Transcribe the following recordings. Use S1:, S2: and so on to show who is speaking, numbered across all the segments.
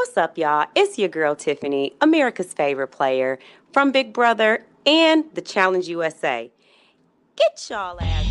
S1: What's up, y'all? It's your girl Tiffany, America's favorite player from Big Brother and the Challenge USA. Get y'all ass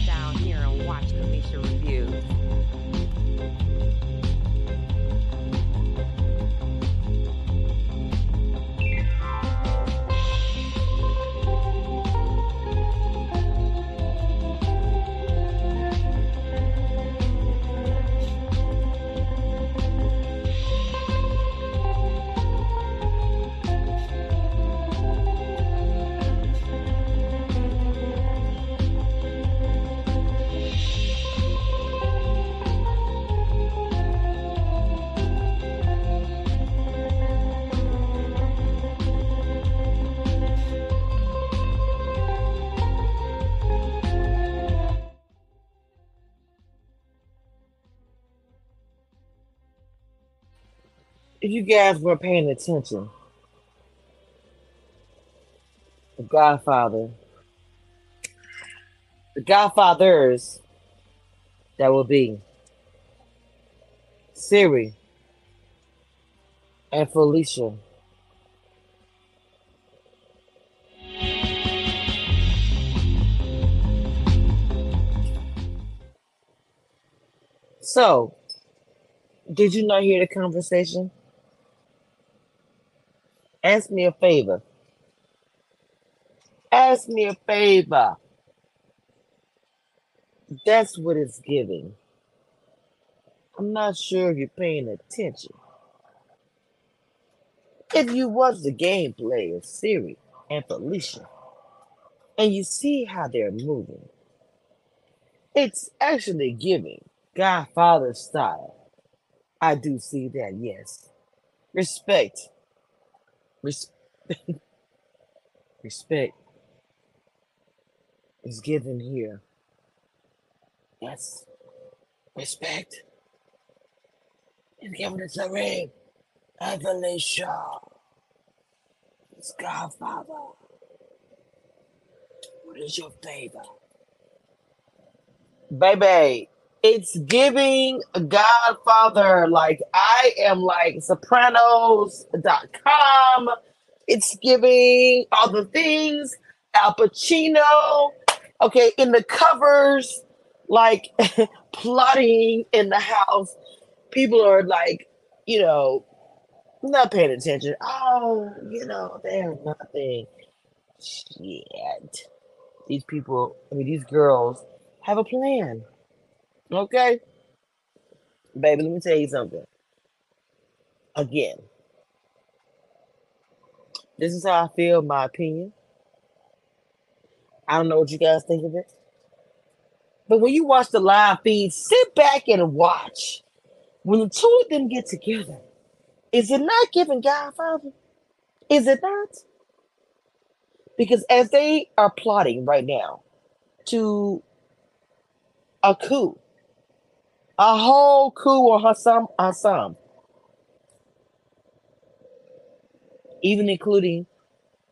S2: If you guys were paying attention, the Godfather, the Godfathers that will be Cirie and Felicia. So, did you not hear the conversation? Ask me a favor. Ask me a favor. That's what it's giving. I'm not sure if you're paying attention. If you watch the gameplay of Cirie and Felicia, and you see how they're moving, it's actually giving Godfather style. I do see that, yes. Respect. Res- respect is given here. Yes. Respect is given to Cirie and Felicia. It's Godfather. What is your favor? Baby, it's giving Godfather. Like, I am like Sopranos.com. It's giving all the things. Al Pacino. Okay, in the covers, like plotting in the house. People are like, you know, not paying attention. Oh, you know, they're nothing. Shit. These people, I mean, these girls have a plan. Okay? Baby, let me tell you something. Again, this is how I feel, my opinion. I don't know what you guys think of it. But when you watch the live feed, sit back and watch. When the two of them get together, is it not giving Godfather? Is it not? Because as they are plotting right now to a coup, a whole coup on Hassan Hassan, even including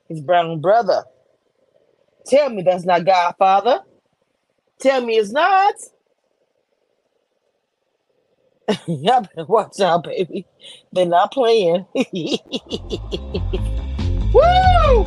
S2: his brown brother. Tell me that's not Godfather. Tell me it's not. Y'all better watch out, baby. They're not playing. Woo!